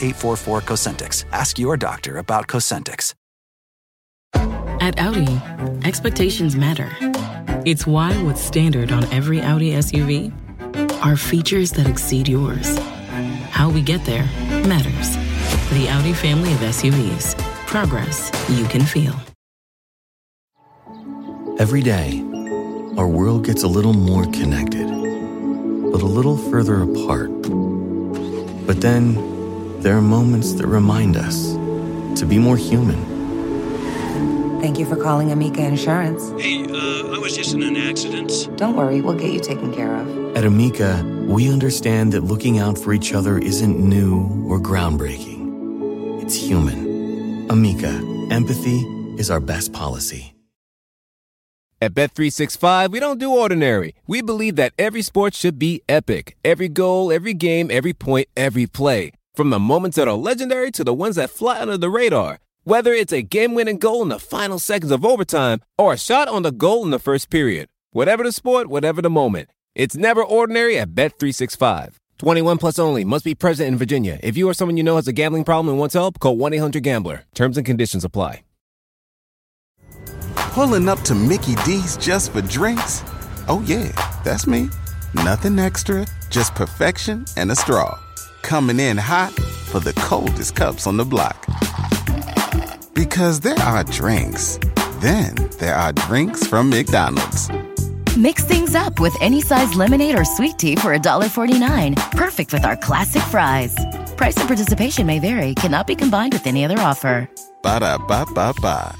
844 Cosentyx. Ask your doctor about Cosentyx. At Audi, expectations matter. It's why what's standard on every Audi SUV are features that exceed yours. How we get there matters. The Audi family of SUVs. Progress you can feel. Every day, our world gets a little more connected, but a little further apart. But then, there are moments that remind us to be more human. Thank you for calling Amica Insurance. Hey, uh, I was just in an accident. Don't worry, we'll get you taken care of. At Amica, we understand that looking out for each other isn't new or groundbreaking. It's human. Amica, empathy is our best policy. At Bet365, we don't do ordinary. We believe that every sport should be epic. Every goal, every game, every point, every play. From the moments that are legendary to the ones that fly under the radar. Whether it's a game-winning goal in the final seconds of overtime or a shot on the goal in the first period. Whatever the sport, whatever the moment. It's never ordinary at Bet365. 21 plus only. Must be present in Virginia. If you or someone you know has a gambling problem and wants help, call 1-800-GAMBLER. Terms and conditions apply. Pulling up to Mickey D's just for drinks? Oh yeah, that's me. Nothing extra, just perfection and a straw. Coming in hot for the coldest cups on the block. Because there are drinks. Then there are drinks from McDonald's. Mix things up with any size lemonade or sweet tea for $1.49. Perfect with our classic fries. Price and participation may vary, cannot be combined with any other offer. Ba da ba ba ba.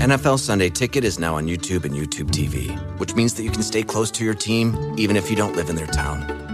NFL Sunday Ticket is now on YouTube and YouTube TV, which means that you can stay close to your team even if you don't live in their town.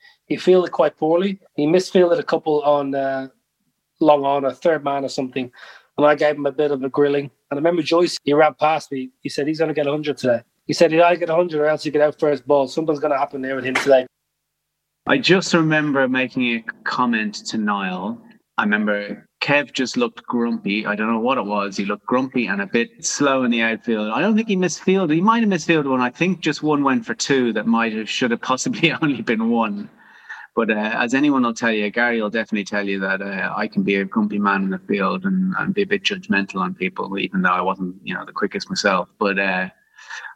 he fielded quite poorly. He misfielded a couple on uh, long on a third man or something. And I gave him a bit of a grilling. And I remember Joyce, he ran past me. He said, he's going to get 100 today. He said, he'd either get 100 or else he get out first ball. Something's going to happen there with him today. I just remember making a comment to Niall. I remember Kev just looked grumpy. I don't know what it was. He looked grumpy and a bit slow in the outfield. I don't think he misfielded. He might have misfielded one. I think just one went for two that might have should have possibly only been one. But uh, as anyone will tell you, Gary will definitely tell you that uh, I can be a grumpy man in the field and, and be a bit judgmental on people, even though I wasn't, you know, the quickest myself. But uh,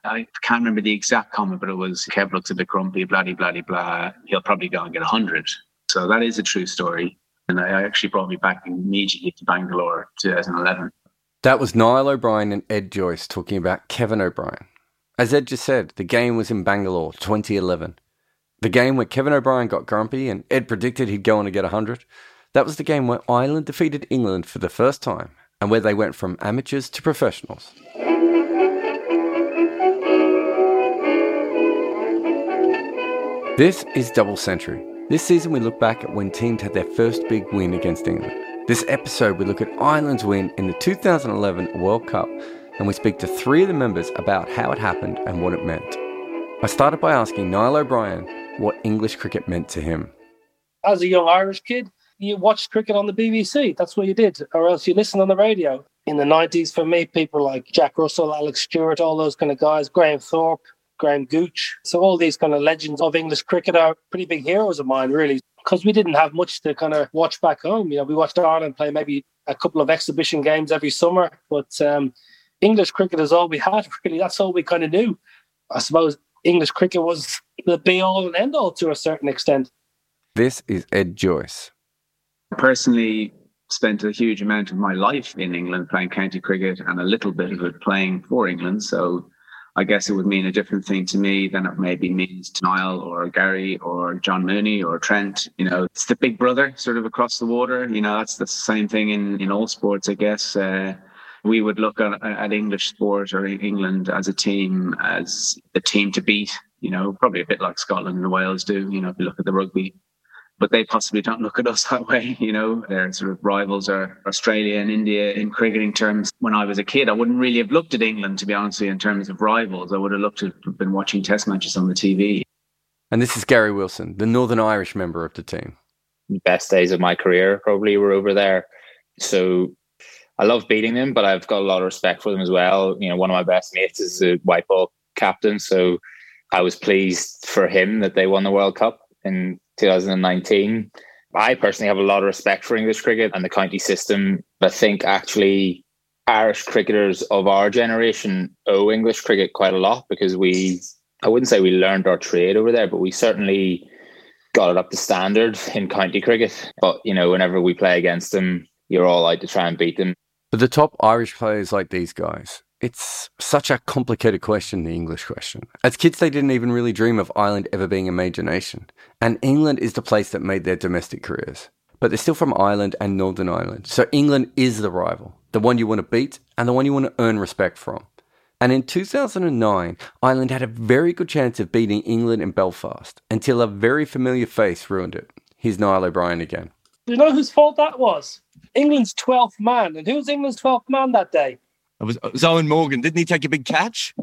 I can't remember the exact comment, but it was Kev looks a bit grumpy, bloody, bloody, blah, blah. He'll probably go and get 100. So that is a true story. And I actually brought me back immediately to Bangalore 2011. That was Niall O'Brien and Ed Joyce talking about Kevin O'Brien. As Ed just said, the game was in Bangalore 2011. The game where Kevin O'Brien got grumpy and Ed predicted he'd go on to get 100. That was the game where Ireland defeated England for the first time and where they went from amateurs to professionals. This is Double Century. This season we look back at when teams had their first big win against England. This episode we look at Ireland's win in the 2011 World Cup and we speak to three of the members about how it happened and what it meant. I started by asking Niall O'Brien what English cricket meant to him. As a young Irish kid, you watched cricket on the BBC. That's what you did, or else you listened on the radio. In the 90s, for me, people like Jack Russell, Alex Stewart, all those kind of guys, Graham Thorpe, Graham Gooch. So all these kind of legends of English cricket are pretty big heroes of mine, really, because we didn't have much to kind of watch back home. You know, we watched Ireland play maybe a couple of exhibition games every summer, but um, English cricket is all we had. Really, that's all we kind of knew. I suppose English cricket was the be all and end all to a certain extent. This is Ed Joyce. Personally, spent a huge amount of my life in England playing county cricket and a little bit of it playing for England. So I guess it would mean a different thing to me than it maybe means to Niall or Gary or John Mooney or Trent. You know, it's the big brother sort of across the water. You know, that's the same thing in, in all sports, I guess. Uh, we would look at, at English sport or England as a team as the team to beat. You know, probably a bit like Scotland and Wales do. You know, if you look at the rugby, but they possibly don't look at us that way. You know, their sort of rivals are Australia and India in cricketing terms. When I was a kid, I wouldn't really have looked at England, to be honest with you, in terms of rivals. I would have looked at, been watching test matches on the TV. And this is Gary Wilson, the Northern Irish member of the team. Best days of my career probably were over there. So I love beating them, but I've got a lot of respect for them as well. You know, one of my best mates is the white ball captain, so I was pleased for him that they won the World Cup in 2019. I personally have a lot of respect for English cricket and the county system. I think actually Irish cricketers of our generation owe English cricket quite a lot because we, I wouldn't say we learned our trade over there, but we certainly got it up to standard in county cricket. But, you know, whenever we play against them, you're all out to try and beat them. The top Irish players like these guys, it's such a complicated question, the English question. As kids, they didn't even really dream of Ireland ever being a major nation. And England is the place that made their domestic careers. But they're still from Ireland and Northern Ireland. So England is the rival, the one you want to beat and the one you want to earn respect from. And in 2009, Ireland had a very good chance of beating England in Belfast until a very familiar face ruined it. Here's Niall O'Brien again. Do you know whose fault that was? England's 12th man. And who was England's 12th man that day? It was, it was Eoin Morgan. Didn't he take a big catch?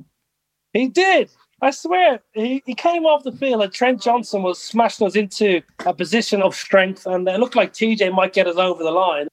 He did. I swear, he, he came off the field and Trent Johnson was smashing us into a position of strength, and it looked like TJ might get us over the line.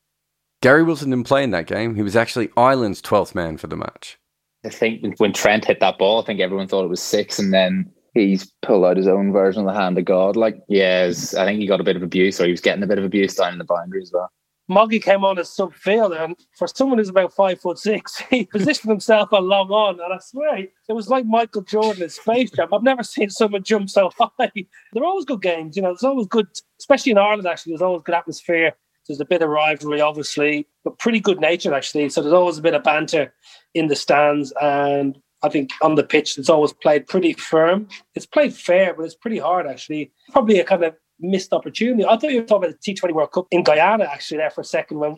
Gary Wilson didn't play in that game. He was actually Ireland's 12th man for the match. I think when Trent hit that ball, I think everyone thought it was six, and then he's pulled out his own version of the hand of God. Like, yes, I think he got a bit of abuse, or he was getting a bit of abuse down in the boundary as well. Moggy came on as sub fielder, and for someone who's about five foot six, he positioned himself a long on, and I swear it was like Michael Jordan in Space Jam. I've never seen someone jump so high. They're always good games, you know. There's always good, especially in Ireland. Actually, there's always good atmosphere. There's a bit of rivalry, obviously, but pretty good natured actually. So there's always a bit of banter in the stands, and I think on the pitch it's always played pretty firm. It's played fair, but it's pretty hard actually. Probably a kind of missed opportunity. I thought you were talking about the T20 World Cup in Guyana actually there for a second when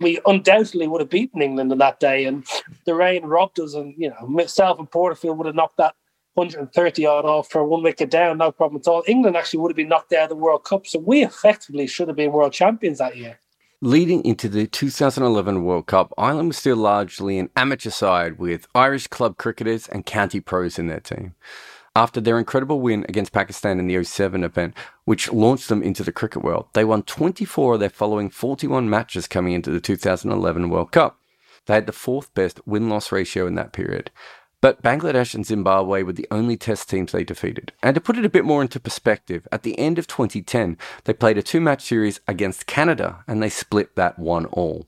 we undoubtedly would have beaten England on that day, and the rain robbed us. And you know, myself and Porterfield would have knocked that 130 odd off for one wicket down, no problem at all. England actually would have been knocked out of the World Cup, so we effectively should have been world champions that year. Leading into the 2011 World Cup, Ireland was still largely an amateur side with Irish club cricketers and county pros in their team after their incredible win against Pakistan in the 07 event, which launched them into the cricket world. They won 24 of their following 41 matches coming into the 2011 World Cup. They had the fourth best win loss ratio in that period. But Bangladesh and Zimbabwe were the only test teams they defeated. And to put it a bit more into perspective, at the end of 2010, they played a two match series against Canada and they split that one all.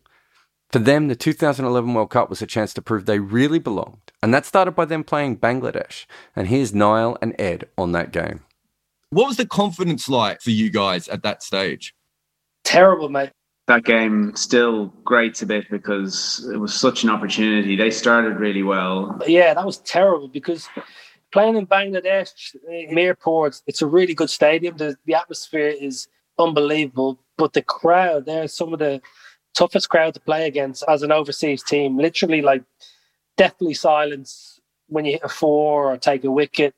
For them, the 2011 World Cup was a chance to prove they really belonged, and that started by them playing Bangladesh. And here's Niall and Ed on that game. What was the confidence like for you guys at that stage? Terrible, mate. That game still grates a bit because it was such an opportunity. They started really well. Yeah, that was terrible because playing in Bangladesh, Mirpur, it's a really good stadium. The, the atmosphere is unbelievable, but the crowd, there, some of the toughest crowd to play against as an overseas team. Literally, like deathly silence when you hit a four or take a wicket.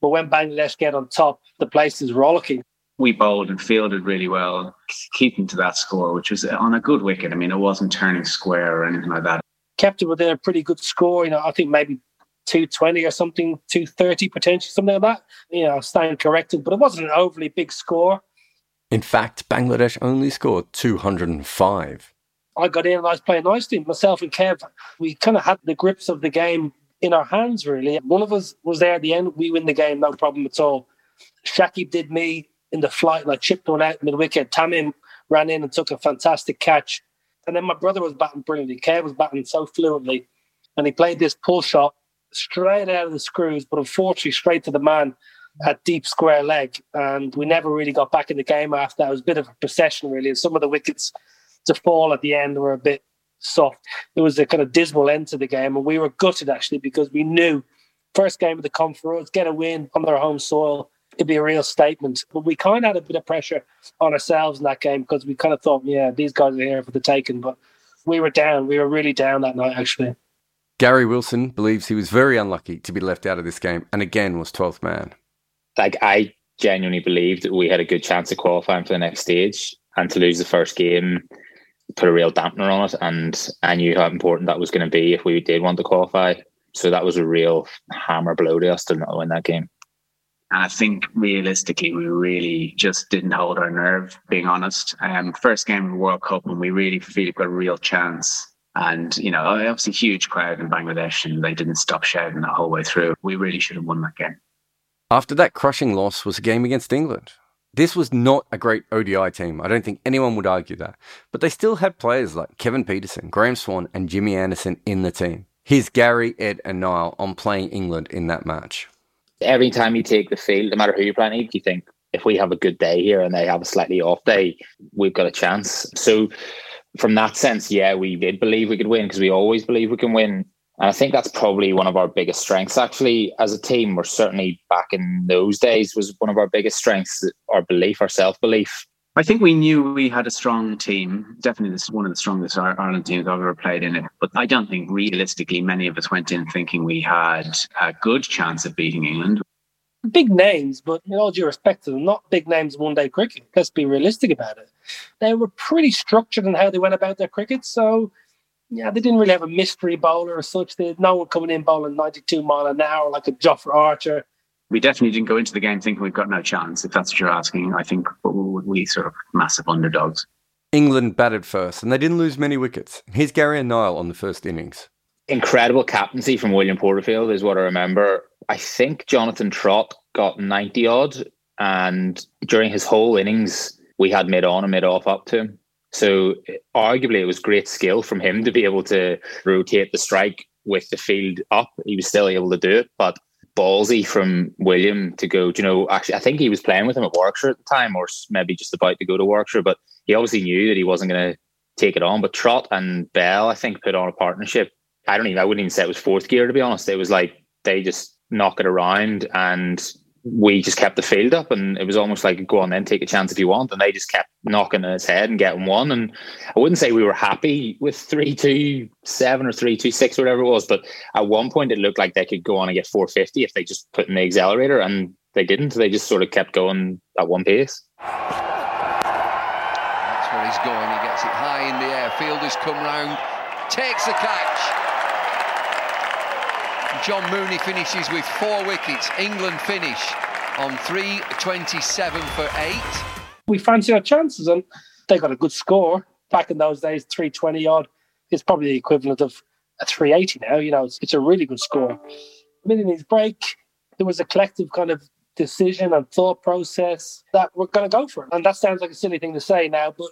But when Bangladesh get on top, the place is rollicking. We bowled and fielded really well, keeping to that score, which was on a good wicket. I mean, it wasn't turning square or anything like that. Kept it within a pretty good score. You know, I think maybe 220 or something, 230 potentially, something like that. You know, staying corrected, but it wasn't an overly big score. In fact, Bangladesh only scored 205. I got in and I was playing nicely. Myself and Kev, we kind of had the grips of the game in our hands, really. One of us was there at the end. We win the game, no problem at all. Shakib did me in the flight, I chipped one out mid wicket. Tamim ran in and took a fantastic catch. And then my brother was batting brilliantly. Kev was batting so fluently. and he played this pull shot straight out of the screws, but unfortunately straight to the man at deep square leg. And we never really got back in the game after that. It was a bit of a procession, really. And some of the wickets to fall at the end were a bit soft. It was a kind of dismal end to the game. And we were gutted, actually, because we knew first game of the us, get a win on their home soil. It'd be a real statement. But we kind of had a bit of pressure on ourselves in that game because we kind of thought, yeah, these guys are here for the taking. But we were down. We were really down that night, actually. Gary Wilson believes he was very unlucky to be left out of this game and again was 12th man. Like, I genuinely believed that we had a good chance of qualifying for the next stage and to lose the first game put a real dampener on it. And I knew how important that was going to be if we did want to qualify. So that was a real hammer blow to us to not win that game. And I think realistically, we really just didn't hold our nerve, being honest. Um, first game of the World Cup, and we really feel got a real chance. And, you know, obviously huge crowd in Bangladesh, and they didn't stop shouting the whole way through. We really should have won that game. After that crushing loss was a game against England. This was not a great ODI team. I don't think anyone would argue that. But they still had players like Kevin Pietersen, Graeme Swann, and Jimmy Anderson in the team. Here's Gary, Ed, and Niall on playing England in that match. Every time you take the field, no matter who you're playing, you think if we have a good day here and they have a slightly off day, we've got a chance. So, from that sense, yeah, we did believe we could win because we always believe we can win. And I think that's probably one of our biggest strengths, actually, as a team. We're certainly back in those days was one of our biggest strengths, our belief, our self belief. I think we knew we had a strong team. Definitely, this is one of the strongest Ireland teams I've ever played in it. But I don't think realistically many of us went in thinking we had a good chance of beating England. Big names, but in all due respect to them, not big names one day cricket. Let's be realistic about it. They were pretty structured in how they went about their cricket. So, yeah, they didn't really have a mystery bowler as such. They had no one coming in bowling 92 mile an hour like a Jofra Archer we definitely didn't go into the game thinking we've got no chance. If that's what you're asking, I think we sort of massive underdogs. England batted first, and they didn't lose many wickets. Here's Gary and Niall on the first innings. Incredible captaincy from William Porterfield is what I remember. I think Jonathan Trott got 90 odd, and during his whole innings, we had mid on and mid off up to him. So, arguably, it was great skill from him to be able to rotate the strike with the field up. He was still able to do it, but ballsy from William to go, you know, actually, I think he was playing with him at Warwickshire at the time, or maybe just about to go to Warwickshire, but he obviously knew that he wasn't going to take it on. But Trott and Bell, I think, put on a partnership. I don't even, I wouldn't even say it was fourth gear, to be honest. It was like they just knock it around and we just kept the field up and it was almost like go on then take a chance if you want. And they just kept knocking on its head and getting one. And I wouldn't say we were happy with three two seven or three two six or whatever it was but at one point it looked like they could go on and get 450 if they just put in the accelerator and they didn't. They just sort of kept going at one pace. That's where he's going. He gets it high in the air. Fielders come round. Takes the catch John Mooney finishes with four wickets. England finish on 327 for eight. We fancy our chances, and they got a good score. Back in those days, 320 odd is probably the equivalent of a 380 now. You know, it's, it's a really good score. Mid innings break, there was a collective kind of decision and thought process that we're going to go for it. And that sounds like a silly thing to say now, but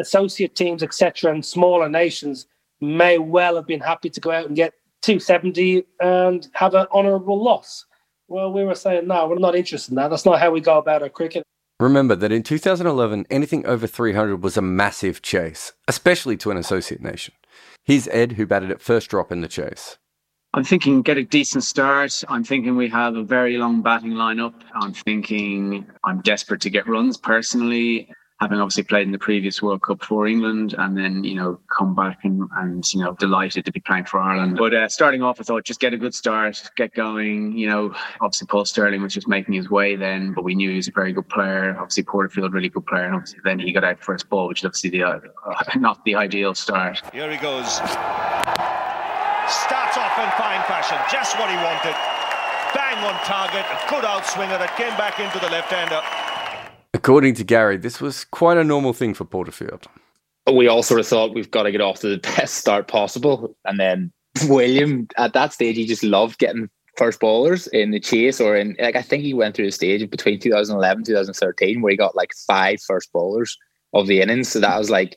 associate teams, etc., and smaller nations may well have been happy to go out and get 270 and have an honourable loss. Well, we were saying, no, we're not interested in that. That's not how we go about our cricket. Remember that in 2011, anything over 300 was a massive chase, especially to an associate nation. Here's Ed, who batted at first drop in the chase. I'm thinking get a decent start. I'm thinking we have a very long batting lineup. I'm thinking I'm desperate to get runs personally having obviously played in the previous World Cup for England and then, you know, come back and, and you know, delighted to be playing for Ireland. But uh, starting off, I thought just get a good start, get going. You know, obviously Paul Stirling was just making his way then, but we knew he was a very good player. Obviously Porterfield, really good player. And obviously then he got out first ball, which is obviously the, uh, not the ideal start. Here he goes. Starts off in fine fashion, just what he wanted. Bang on target, a good outswinger that came back into the left-hander. According to Gary, this was quite a normal thing for Porterfield. We all sort of thought we've got to get off to the best start possible. And then William, at that stage, he just loved getting first ballers in the chase or in like I think he went through a stage between 2011 2013 where he got like five first ballers of the innings so that was like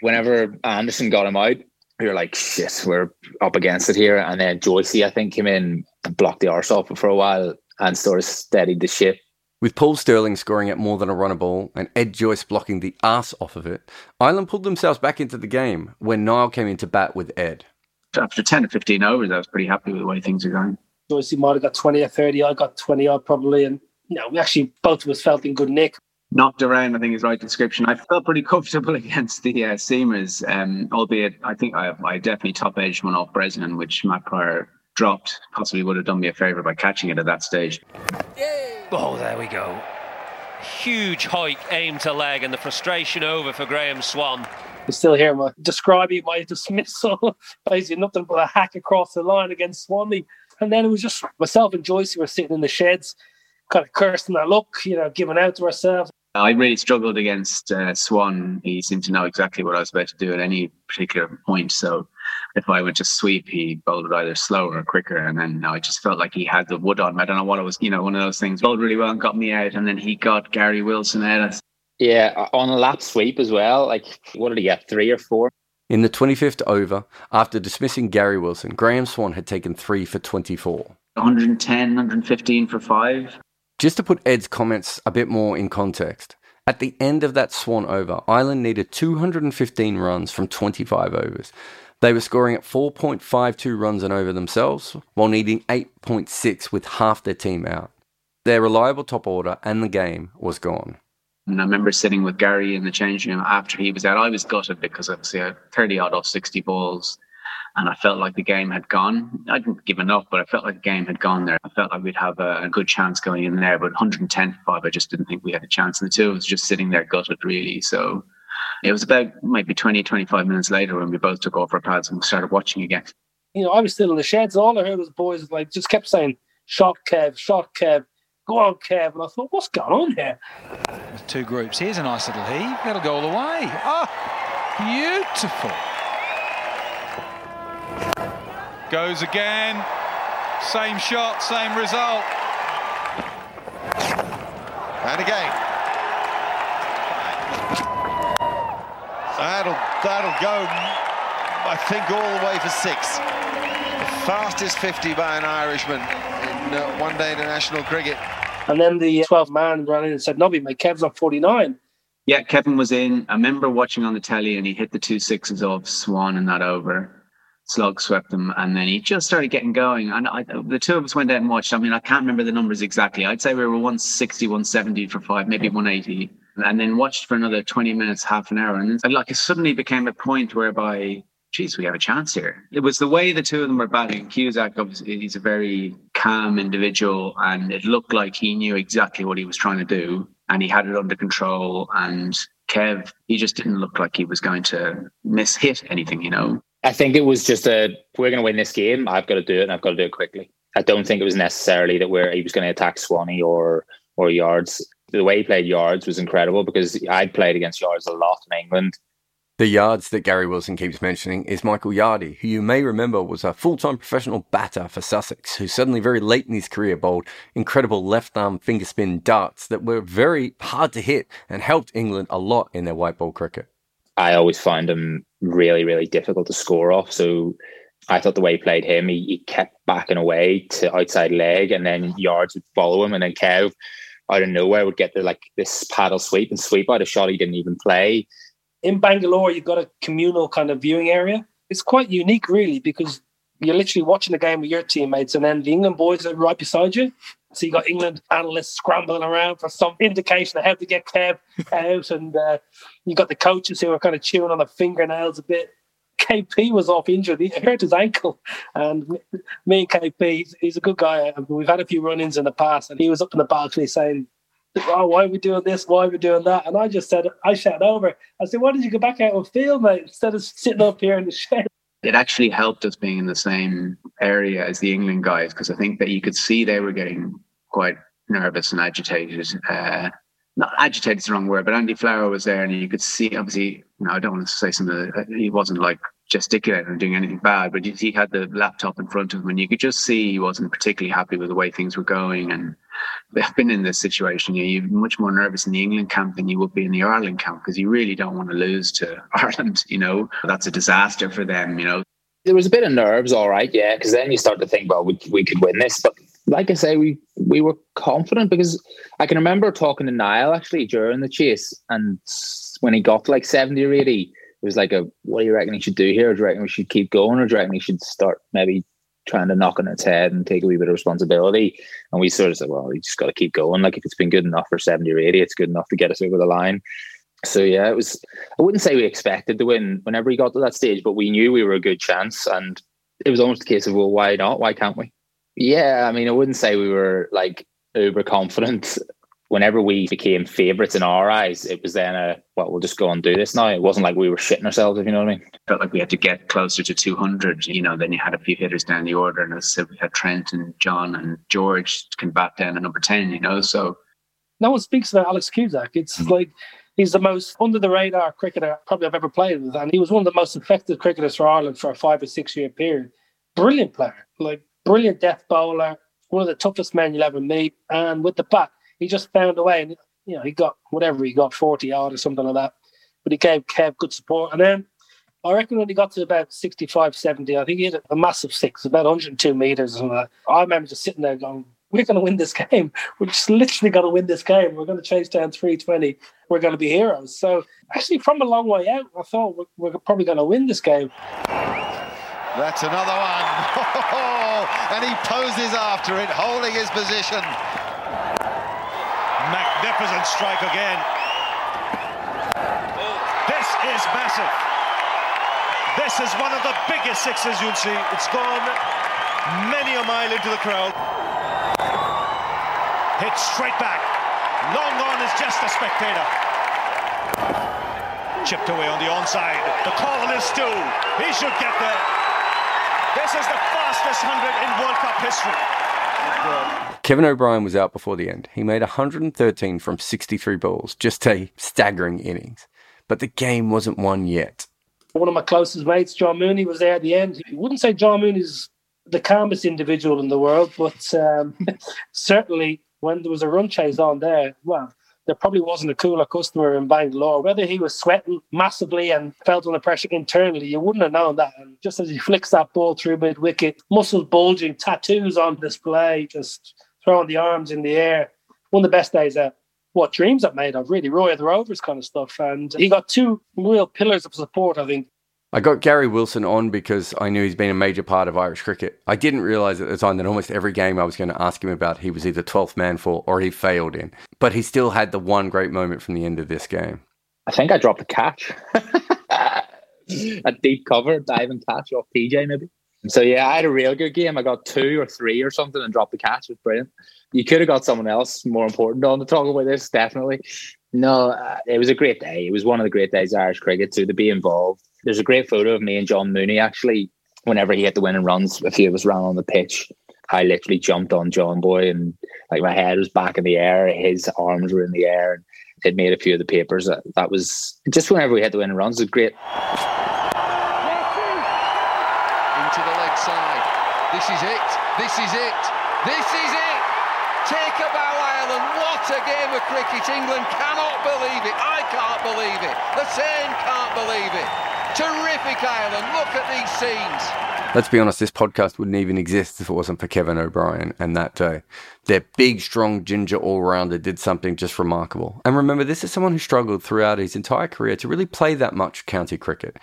whenever Anderson got him out you're like, shit, we're up against it here. And then Joycey, I think, came in and blocked the arse off for a while and sort of steadied the ship. With Paul Stirling scoring at more than a runner ball and Ed Joyce blocking the arse off of it, Ireland pulled themselves back into the game when Niall came into bat with Ed. After 10 or 15 overs, I was pretty happy with the way things are going. Joyce might have got 20 or 30. I got 20 odd probably. And, you know, we actually, both of us felt in good nick. Knocked around, I think is the right description. I felt pretty comfortable against the uh, Seamers, um, albeit I think I, I definitely top edged one off Bresnan, which Matt Prior dropped. Possibly would have done me a favour by catching it at that stage. Oh, there we go. Huge hike aim to leg, and the frustration over for Graeme Swann. You still hear my describing my dismissal. Basically, nothing but a hack across the line against Swanee. And then it was just myself and Joyce who were sitting in the sheds, kind of cursing our luck, you know, giving out to ourselves. I really struggled against uh, Swann. He seemed to know exactly what I was about to do at any particular point. So if I went to sweep, he bowled it either slower or quicker. And then I just felt like he had the wood on. I don't know what it was, you know, one of those things. Bowled really well and got me out. And then he got Gary Wilson out. Yeah, on a lap sweep as well. Like, what did he get? Three or four? In the 25th over, after dismissing Gary Wilson, Graeme Swann had taken three for 24. 110, 115 for five. Just to put Ed's comments a bit more in context, at the end of that Swann over, Ireland needed 215 runs from 25 overs. They were scoring at 4.52 runs an over themselves, while needing 8.6 with half their team out. Their reliable top order and the game was gone. And I remember sitting with Gary in the changing room after he was out. I was gutted because obviously I had 30 odd off 60 balls and I felt like the game had gone. I didn't give enough, but I felt like the game had gone there. I felt like we'd have a, a good chance going in there, but 110 5, I just didn't think we had a chance. And the two of us just sitting there gutted, really. So it was about maybe 20, 25 minutes later when we both took off our pads and started watching again. You know, I was still in the sheds. All I heard was boys like just kept saying, shot Kev, shot Kev, go on Kev. And I thought, what's going on here? Two groups. Here's a nice little heave. That'll go all the way. Oh, beautiful. Goes again. Same shot, same result. And again. That'll that'll go, I think, all the way for six. The fastest 50 by an Irishman in uh, one day international cricket. And then the 12 man ran in and said, Nobby, my Kev's on 49. Yeah, Kevin was in. I remember watching on the telly and he hit the two sixes off Swann in that over. Slug swept him, and then he just started getting going. And I, the two of us went out and watched. I mean, I can't remember the numbers exactly. I'd say we were 160, 170 for five, maybe 180, and then watched for another 20 minutes, half an hour. And like it suddenly became a point whereby, geez, we have a chance here. It was the way the two of them were batting. Cusack, obviously, he's a very calm individual, and it looked like he knew exactly what he was trying to do, and he had it under control. And Kev, he just didn't look like he was going to miss hit anything, you know. I think it was just a we're going to win this game. I've got to do it, and I've got to do it quickly. I don't think it was necessarily that where he was going to attack Swanee or or Yards. The way he played Yards was incredible because I'd played against Yards a lot in England. The Yards that Gary Wilson keeps mentioning is Michael Yardy, who you may remember was a full time professional batter for Sussex, who suddenly very late in his career bowled incredible left arm finger spin darts that were very hard to hit and helped England a lot in their white ball cricket. I always find him really, really difficult to score off. So I thought the way he played him, he, he kept backing away to outside leg, and then yards would follow him, and then Kev out of nowhere would get the like this paddle sweep and sweep out a shot he didn't even play. In Bangalore, you've got a communal kind of viewing area. It's quite unique, really, because you're literally watching the game with your teammates, and then the England boys are right beside you. So you got England analysts scrambling around for some indication of how to get Kev out, and uh, you got the coaches who are kind of chewing on their fingernails a bit. KP was off injured; he hurt his ankle, and me and KP, he's, a good guy. We've had a few run-ins in the past, and he was up in the balcony saying, "Oh, why are we doing this? Why are we doing that?" And I just said, I shouted over. I said, "Why did you go back out and field, mate, instead of sitting up here in the shed?" it actually helped us being in the same area as the England guys because I think that you could see they were getting quite nervous and agitated. Uh, not agitated is the wrong word, but Andy Flower was there, and you could see obviously. You know, I don't want to say something. That, uh, he wasn't like gesticulating or doing anything bad, but he had the laptop in front of him, and you could just see he wasn't particularly happy with the way things were going. And I've been in this situation. You you're much more nervous in the England camp than you would be in the Ireland camp because you really don't want to lose to Ireland. You know, that's a disaster for them. You know, there was a bit of nerves, all right, yeah, because then you start to think, well, we we could win this, but like I say, we we were confident because I can remember talking to Niall actually during the chase, and when he got like seventy or eighty it was like a what do you reckon he should do here? Do you reckon we should keep going, or do you reckon he should start maybe trying to knock on its head and take a wee bit of responsibility? And we sort of said, well, you just got to keep going. Like if it's been good enough for seventy or eighty, it's good enough to get us over the line. So yeah, it was. I wouldn't say we expected to win whenever we got to that stage, but we knew we were a good chance, and it was almost a case of well, why not? Why can't we? Yeah, I mean, I wouldn't say we were like uber confident whenever we became favourites in our eyes, it was then a well, we'll just go and do this now. It wasn't like we were shitting ourselves, if you know what I mean. Felt like we had to get closer to 200. You know, then you had a few hitters down the order, and as I said, we had Trent and John and George can bat down at number 10. You know, so no one speaks about Alex Cusack. It's mm-hmm. like he's the most under the radar cricketer probably I've ever played with, and he was one of the most effective cricketers for Ireland for a five or six year period. Brilliant player, like brilliant death bowler, one of the toughest men you'll ever meet, and with the bat he just found a way, and you know he got whatever he got forty odd or something like that. But he gave Kev good support, and then I reckon when he got to about 65, 70, I think he hit a massive six, about 102 meters or something. Like I remember just sitting there going, "We're going to win this game. We're just literally going to win this game. We're going to chase down 320. We're going to be heroes." So actually, from a long way out, I thought we're, we're probably going to win this game. That's another one. Oh, and he poses after it, holding his position. Magnificent strike again. This is massive. This is one of the biggest sixes you'll see. It's gone many a mile into the crowd. Hit straight back. Long on is just a spectator. Chipped away on the onside. The call is Stu. He should get there. This is the fastest 100 in World Cup history. Kevin O'Brien was out before the end. He made 113 from 63 balls, just a staggering innings. But the game wasn't won yet. One of my closest mates, John Mooney, was there at the end. You wouldn't say John Mooney's the calmest individual in the world, but um, certainly when there was a run chase on there, well, there probably wasn't a cooler customer in Bangalore. Whether he was sweating massively and felt under pressure internally, you wouldn't have known that. And just as he flicks that ball through mid wicket, muscles bulging, tattoos on display, just throwing the arms in the air. One of the best days that what dreams I've made of, really, Roy of the Rovers kind of stuff. And he got two real pillars of support, I think. I got Gary Wilson on because I knew he's been a major part of Irish cricket. I didn't realise at the time that almost every game I was going to ask him about, he was either 12th man for or he failed in. But he still had the one great moment from the end of this game. I think I dropped a catch. a deep cover, diving catch off PJ, maybe. So yeah, I had a real good game. I got two or three or something and dropped the catch. It was brilliant. You could have got someone else more important on to talk about this, definitely. No, uh, it was a great day. It was one of the great days Irish cricket to, to be involved. There's a great photo of me and John Mooney actually. Whenever he hit the winning runs, a few of us ran on the pitch. I literally jumped on John Boy and like my head was back in the air, his arms were in the air, and it made a few of the papers. That, that was just whenever we hit the winning runs, it was great. Into the leg side. This is it. This is it. This is cricket. England cannot believe it. I can't believe it. The same can't believe it. Terrific, Ireland. Look at these scenes. Let's be honest, this podcast wouldn't even exist if it wasn't for Kevin O'Brien and that day. Their big, strong ginger all rounder did something just remarkable. And remember, this is someone who struggled throughout his entire career to really play that much county cricket.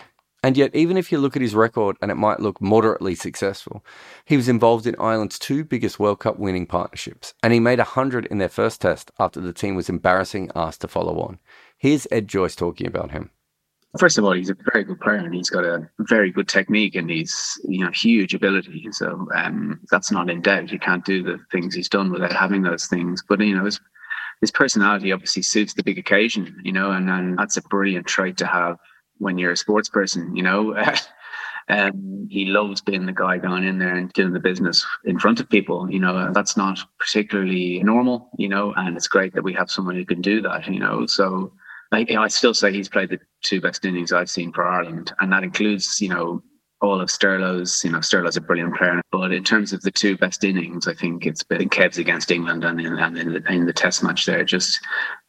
And yet, even if you look at his record and it might look moderately successful, he was involved in Ireland's two biggest World Cup winning partnerships, and he made 100 in their first test after the team was embarrassing asked to follow on. Here's Ed Joyce talking about him. First of all, he's a very good player and he's got a very good technique and he's you know huge ability. So um, that's not in doubt. You can't do the things he's done without having those things. But you know his his personality obviously suits the big occasion. You know, and, and that's a brilliant trait to have when you're a sports person, you know. um, he loves being the guy going in there and doing the business in front of people. You know, that's not particularly normal, you know, and it's great that we have someone who can do that, you know. So I still say he's played the two best innings I've seen for Ireland, and that includes you know all of Stirlo's. You know, Stirlo's a brilliant player, but in terms of the two best innings, I think it's been Kev's against England and in, and in, the, in the Test match there. Just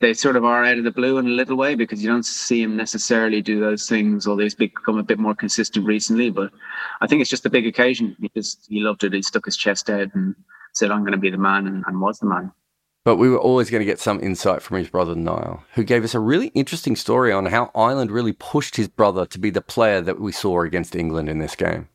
they sort of are out of the blue in a little way because you don't see him necessarily do those things. Although he's become a bit more consistent recently, but I think it's just a big occasion. He just he loved it. He stuck his chest out and said, "I'm going to be the man," and, and was the man. But we were always going to get some insight from his brother Niall, who gave us a really interesting story on how Ireland really pushed his brother to be the player that we saw against England in this game.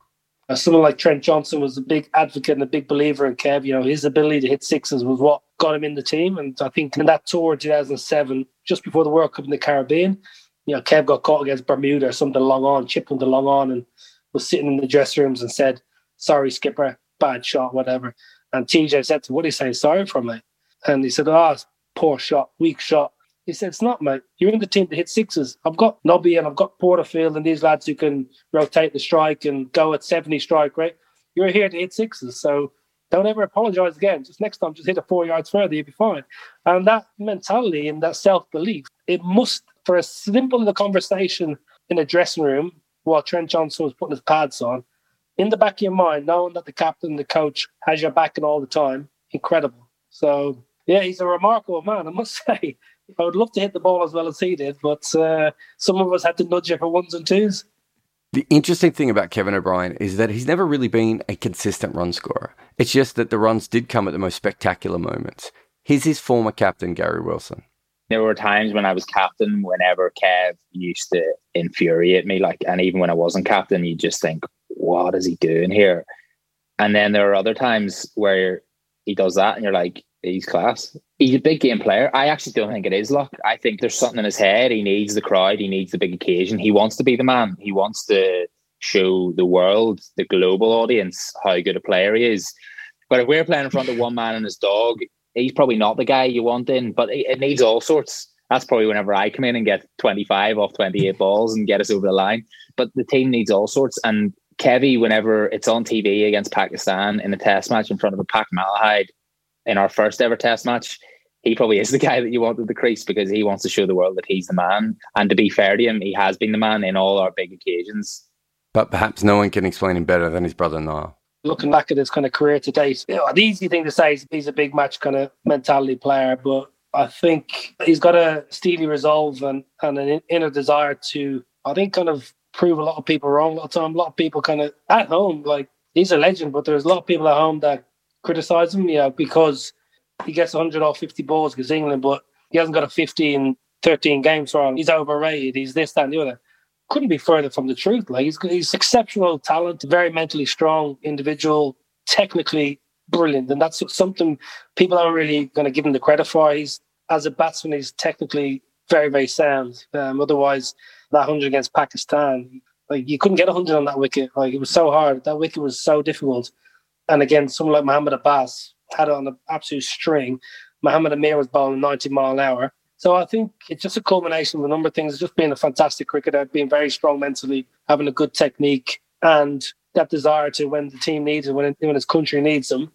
Uh, someone like Trent Johnson was a big advocate and a big believer in Kev. You know, his ability to hit sixes was what got him in the team. And I think in that tour in 2007, just before the World Cup in the Caribbean, you know, Kev got caught against Bermuda or something long on, chipped into long on, and was sitting in the dressing rooms and said, "Sorry, skipper, bad shot, whatever." And TJ said to, "What are you saying sorry for, mate?" And he said, "Ah, oh, poor shot, weak shot." He said, "It's not, mate. You're in the team to hit sixes. I've got Nobby and I've got Porterfield and these lads who can rotate the strike and go at 70 strike rate. You're here to hit sixes, so don't ever apologize again. Just next time, just hit it four yards further, you'll be fine." And that mentality and that self belief, it must, for a simple conversation in a dressing room while Trent Johnson was putting his pads on, in the back of your mind, knowing that the captain, the coach has your back and all the time, incredible. So yeah, he's a remarkable man, I must say. I would love to hit the ball as well as he did, but uh, some of us had to nudge it for ones and twos. The interesting thing about Kevin O'Brien is that he's never really been a consistent run scorer. It's just that the runs did come at the most spectacular moments. He's his former captain, Gary Wilson. There were times when I was captain, whenever Kev used to infuriate me, like, and even when I wasn't captain, you just think, what is he doing here? And then there are other times where he does that, and you're like, he's class. He's a big game player. I actually don't think it is luck. I think there's something in his head. He needs the crowd. He needs the big occasion. He wants to be the man. He wants to show the world, the global audience, how good a player he is. But if we're playing in front of one man and his dog, he's probably not the guy you want in. But it needs all sorts. That's probably whenever I come in and get 25 off 28 balls and get us over the line. But the team needs all sorts. And Kevy, whenever it's on TV against Pakistan in a test match in front of a Pac Malahide, in our first ever test match, he probably is the guy that you want at the crease because he wants to show the world that he's the man. And to be fair to him, he has been the man in all our big occasions. But perhaps no one can explain him better than his brother Niall. Looking back at his kind of career to date, you know, the easy thing to say is he's a big match kind of mentality player, but I think he's got a steely resolve and, and an inner desire to, I think, kind of prove a lot of people wrong. A lot of time, a lot of people kind of at home, like he's a legend, but there's a lot of people at home that criticize him, you know, because he gets 100 or 50 balls against England, but he hasn't got a 15, 13 games for him. He's overrated. He's this, that, and the other. Couldn't be further from the truth. Like he's, he's exceptional talent, very mentally strong individual, technically brilliant, and that's something people aren't really going to give him the credit for. He's as a batsman, he's technically very, very sound. Um, otherwise, that hundred against Pakistan, like you couldn't get a hundred on that wicket. Like it was so hard. That wicket was so difficult. And again, someone like Mohammad Abbas had it on an absolute string. Mohammad Amir was bowling 90 mile an hour. So I think it's just a culmination of a number of things. Just being a fantastic cricketer, being very strong mentally, having a good technique, and that desire to when the team needs it, when, when his country needs them,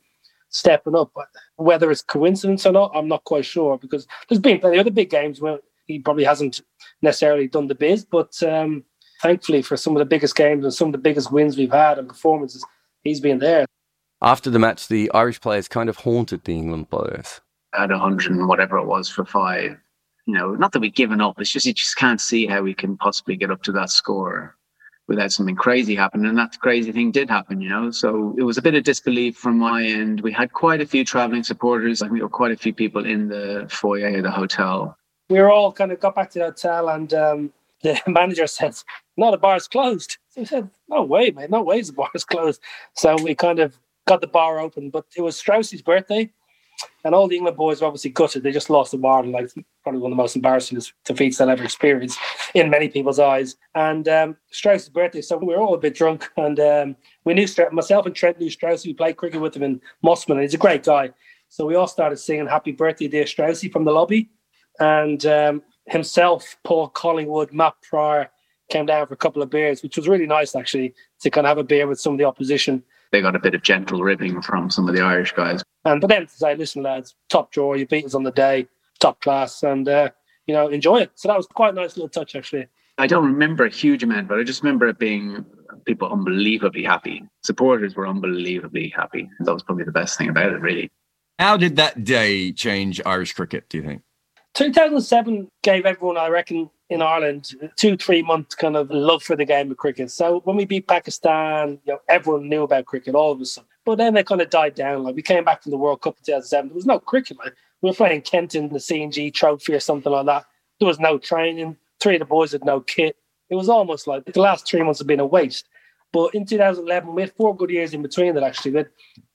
stepping up. Whether it's coincidence or not, I'm not quite sure because there's been plenty of other big games where he probably hasn't necessarily done the biz, but um, thankfully for some of the biggest games and some of the biggest wins we've had and performances, he's been there. After the match, the Irish players kind of haunted the England players. At 100 and whatever it was for five. You know, not that we've given up, it's just you just can't see how we can possibly get up to that score without something crazy happening. And that crazy thing did happen, you know. So it was a bit of disbelief from my end. We had quite a few traveling supporters. I think there were quite a few people in the foyer of the hotel. We were all kind of got back to the hotel and um, the manager said, No, the bar's closed. So we said, No way, mate, no way the bar's closed. So we kind of got the bar open. But it was Strauss's birthday, and all the England boys were obviously gutted. They just lost the bar, and like probably one of the most embarrassing defeats they'll ever experience in many people's eyes. And um, Strauss's birthday, so we were all a bit drunk, and um, we knew myself and Trent knew Strauss. We played cricket with him in Mosman, and he's a great guy. So we all started singing "Happy Birthday, dear Straussy" from the lobby, and um, himself, Paul Collingwood, Matt Prior came down for a couple of beers, which was really nice actually to kind of have a beer with some of the opposition they got a bit of gentle ribbing from some of the Irish guys. And for them to say, listen, lads, top draw, you beat us on the day, top class. And uh, you know, enjoy it. So that was quite a nice little touch, actually. I don't remember a huge amount, but I just remember it being people unbelievably happy. Supporters were unbelievably happy. That was probably the best thing about it, really. How did that day change Irish cricket, do you think? 2007 gave everyone, I reckon, in Ireland, two, three months kind of love for the game of cricket. So when we beat Pakistan, you know, everyone knew about cricket all of a sudden. But then they kind of died down. Like we came back from the World Cup in 2007, there was no cricket. Like we were playing Kent in the C&G Trophy or something like that. There was no training. Three of the boys had no kit. It was almost like the last three months have been a waste. But in 2011, we had four good years in between that actually. We had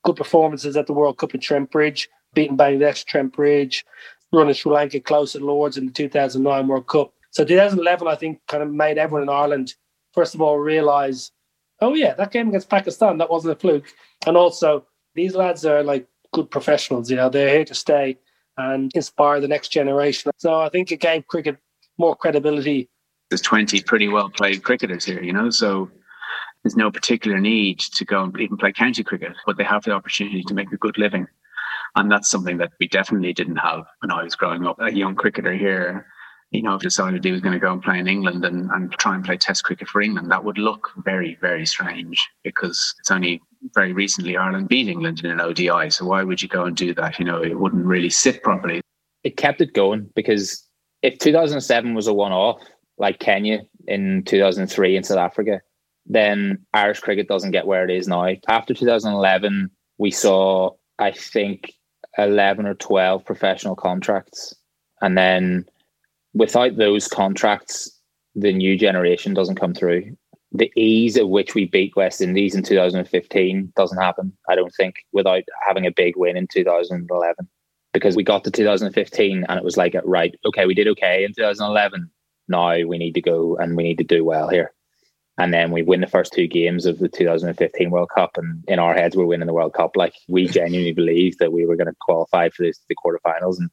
good performances at the World Cup in Trent Bridge, beating Bangladesh, Trent Bridge, running Sri Lanka close at Lords in the 2009 World Cup. So 2011, I think, kind of made everyone in Ireland, first of all, realise, oh yeah, that game against Pakistan, that wasn't a fluke. And also, these lads are like good professionals, you know, they're here to stay and inspire the next generation. So I think it gave cricket more credibility. There's 20 pretty well played cricketers here, you know, so there's no particular need to go and even play county cricket, but they have the opportunity to make a good living. And that's something that we definitely didn't have when I was growing up. A young cricketer here, you know, decided he was going to go and play in England and, and try and play Test cricket for England. That would look very, very strange because it's only very recently Ireland beat England in an ODI. So why would you go and do that? You know, it wouldn't really sit properly. It kept it going because if 2007 was a one off, like Kenya in 2003 in South Africa, then Irish cricket doesn't get where it is now. After 2011, we saw, I think, 11 or 12 professional contracts. And then without those contracts, the new generation doesn't come through. The ease at which we beat West Indies in 2015 doesn't happen, I don't think, without having a big win in 2011. Because we got to 2015 and it was like, right, okay, we did okay in 2011. Now we need to go and we need to do well here. And then we win the first two games of the 2015 World Cup. And in our heads, we're winning the World Cup. Like we genuinely believed that we were going to qualify for the quarterfinals. And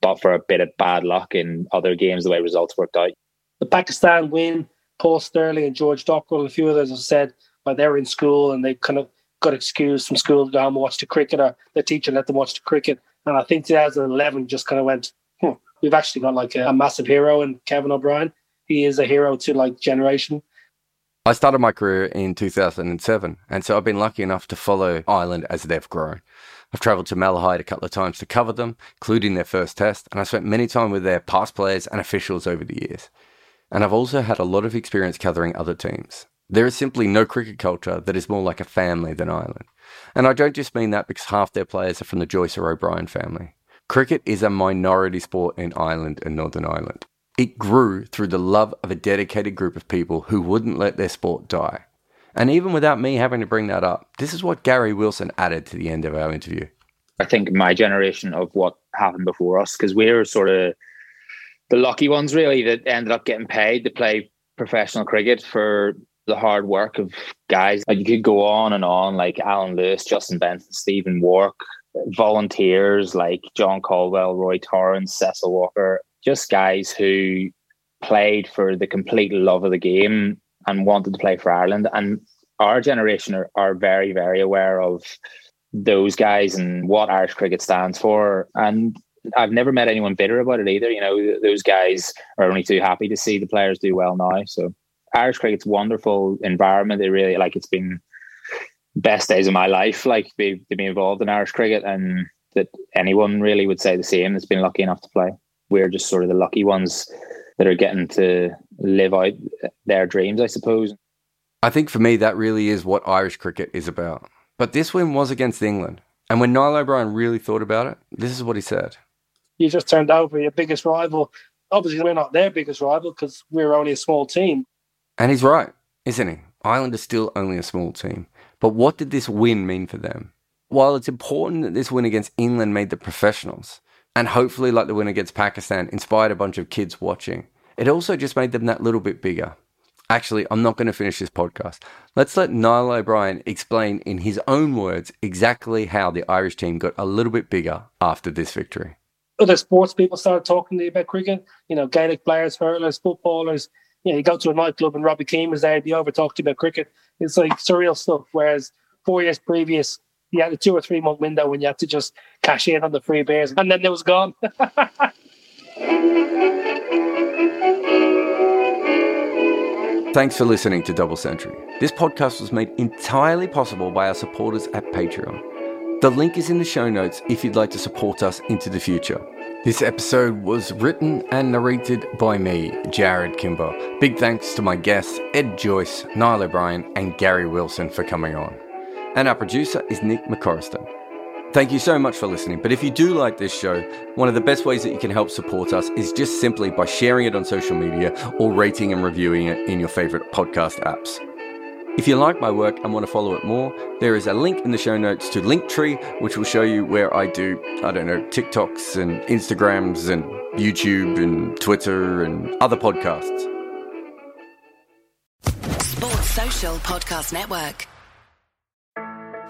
but for a bit of bad luck in other games, the way results worked out. The Pakistan win, Paul Stirling and George Dockrell and a few others have said well, they were in school and they kind of got excused from school to go home and watch the cricket or the teacher let them watch the cricket. And I think 2011 just kind of went, hmm, we've actually got like a, a massive hero in Kevin O'Brien. He is a hero to like generation. I started my career in 2007, and so I've been lucky enough to follow Ireland as they've grown. I've travelled to Malahide a couple of times to cover them, including their first test, and I've spent many time with their past players and officials over the years. And I've also had a lot of experience covering other teams. There is simply no cricket culture that is more like a family than Ireland. And I don't just mean that because half their players are from the Joyce or O'Brien family. Cricket is a minority sport in Ireland and Northern Ireland. It grew through the love of a dedicated group of people who wouldn't let their sport die. And even without me having to bring that up, this is what Gary Wilson added to the end of our interview. I think my generation of what happened before us, because we were sort of the lucky ones really that ended up getting paid to play professional cricket for the hard work of guys. Like you could go on and on, like Alan Lewis, Justin Benson, Stephen Warke, volunteers like John Caldwell, Roy Torrens, Cecil Walker, just guys who played for the complete love of the game and wanted to play for Ireland. And our generation are, are very, very aware of those guys and what Irish cricket stands for. And I've never met anyone bitter about it either. You know, those guys are only too happy to see the players do well now. So Irish cricket's wonderful environment. They really like it's been best days of my life, like be, to be involved in Irish cricket and that anyone really would say the same that's been lucky enough to play we're just sort of the lucky ones that are getting to live out their dreams, I suppose. I think for me, that really is what Irish cricket is about. But this win was against England. And when Niall O'Brien really thought about it, this is what he said. You just turned over your biggest rival. Obviously, we're not their biggest rival because we're only a small team. And he's right, isn't he? Ireland is still only a small team. But what did this win mean for them? While it's important that this win against England made the professionals, and hopefully, like the win against Pakistan, inspired a bunch of kids watching. It also just made them that little bit bigger. Actually, I'm not going to finish this podcast. Let's let Niall O'Brien explain in his own words exactly how the Irish team got a little bit bigger after this victory. Other sports people started talking to you about cricket, you know, Gaelic players, hurlers, footballers. You know, you go to a nightclub and Robbie Keane was there, he'd be over talk to you about cricket. It's like surreal stuff. Whereas four years previous, you had a two or three month window when you had to just cash in on the free beers, and then it was gone. Thanks for listening to Double Century. This podcast was made entirely possible by our supporters at Patreon. The link is in the show notes if you'd like to support us into the future. This episode was written and narrated by me, Jarrod Kimber. Big thanks to my guests, Ed Joyce, Niall O'Brien, and Gary Wilson for coming on. And our producer is Nick McCorriston. Thank you so much for listening. But if you do like this show, one of the best ways that you can help support us is just simply by sharing it on social media or rating and reviewing it in your favorite podcast apps. If you like my work and want to follow it more, there is a link in the show notes to Linktree, which will show you where I do, I don't know, TikToks and Instagrams and YouTube and Twitter and other podcasts. Sports Social Podcast Network.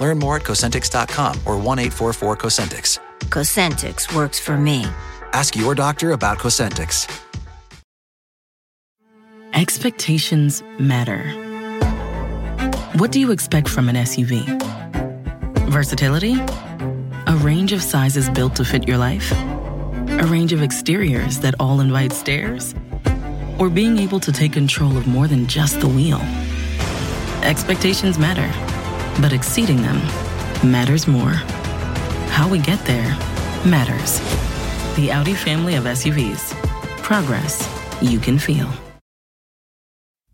Learn more at Cosentyx.com or 1 844 Cosentyx. Cosentyx works for me. Ask your doctor about Cosentyx. Expectations matter. What do you expect from an SUV? Versatility? A range of sizes built to fit your life? A range of exteriors that all invite stares? Or being able to take control of more than just the wheel? Expectations matter but exceeding them matters more. How we get there matters. The Audi family of SUVs. Progress you can feel.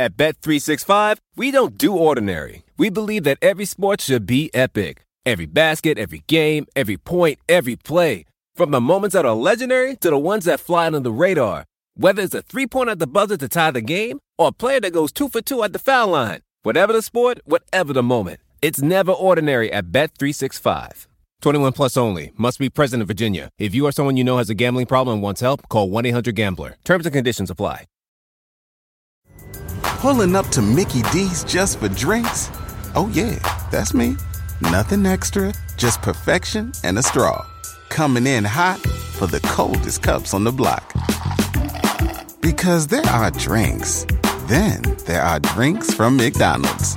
At Bet365, we don't do ordinary. We believe that every sport should be epic. Every basket, every game, every point, every play. From the moments that are legendary to the ones that fly under the radar. Whether it's a three point at the buzzer to tie the game or a player that goes two for two at the foul line. Whatever the sport, whatever the moment. It's never ordinary at Bet365. 21 plus only. Must be present in Virginia. If you or someone you know has a gambling problem and wants help, call 1 800 Gambler. Terms and conditions apply. Pulling up to Mickey D's just for drinks? Oh, yeah, that's me. Nothing extra, just perfection and a straw. Coming in hot for the coldest cups on the block. Because there are drinks, then there are drinks from McDonald's.